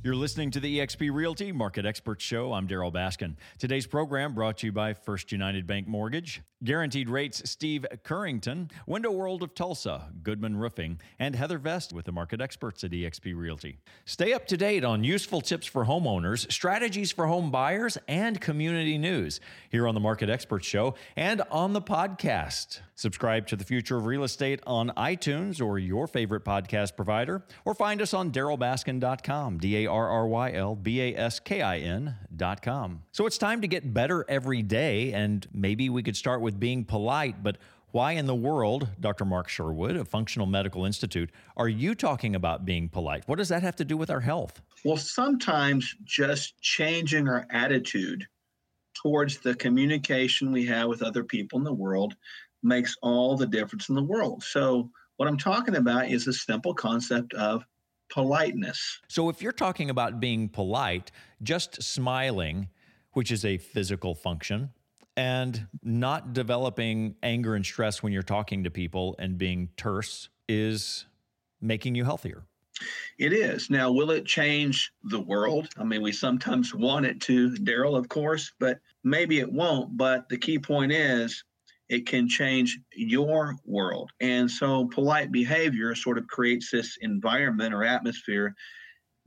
You're listening to the eXp Realty Market Expert Show. I'm Darryl Baskin. Today's program brought to you by First United Bank Mortgage, Guaranteed Rates Steve Currington, Window World of Tulsa, Goodman Roofing, and Heather Vest with the market experts at eXp Realty. Stay up to date on useful tips for homeowners, strategies for home buyers, and community news here on the Market Experts Show and on the podcast. Subscribe to the Future of Real Estate on iTunes or your favorite podcast provider, or find us on darrylbaskin.com, D A R R Y L B A S K I N dot com. So it's time to get better every day, and maybe we could start with being polite, but why in the world, Dr. Mark Sherwood of Functional Medical Institute, are you talking about being polite? What does that have to do with our health? Well, sometimes just changing our attitude towards the communication we have with other people in the world makes all the difference in the world. So, what I'm talking about is a simple concept of politeness. So, if you're talking about being polite, just smiling, which is a physical function, and not developing anger and stress when you're talking to people and being terse is making you healthier. It is. Now, will it change the world? I mean, we sometimes want it to, Darryl, of course, but maybe it won't. But the key point is it can change your world. And so polite behavior sort of creates this environment or atmosphere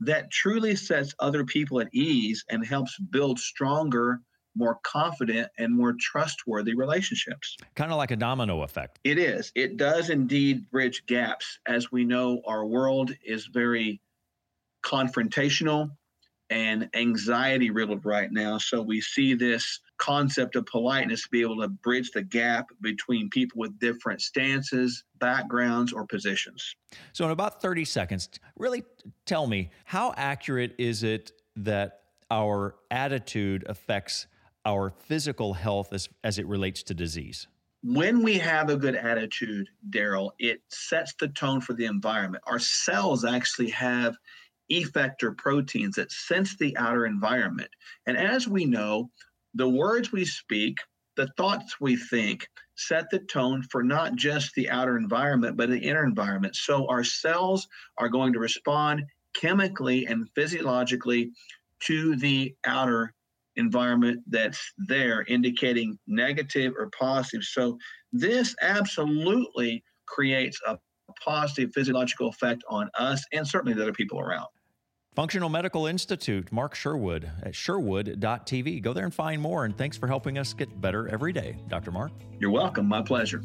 that truly sets other people at ease and helps build stronger, more confident, and more trustworthy relationships. Kind of like a domino effect. It is. It does indeed bridge gaps. As we know, our world is very confrontational and anxiety riddled right now. So we see this concept of politeness be able to bridge the gap between people with different stances, backgrounds, or positions. So, in about 30 seconds, really tell me how accurate is it that our attitude affects our physical health as, as it relates to disease? When we have a good attitude, Darryl, it sets the tone for the environment. Our cells actually have effector proteins that sense the outer environment. And as we know, the words we speak, the thoughts we think, set the tone for not just the outer environment, but the inner environment. So our cells are going to respond chemically and physiologically to the outer environment that's there, indicating negative or positive. So this absolutely creates a positive physiological effect on us and certainly the other people around. Functional Medical Institute, Mark Sherwood at sherwood.tv. Go there and find more. And thanks for helping us get better every day, Dr. Mark. You're welcome. My pleasure.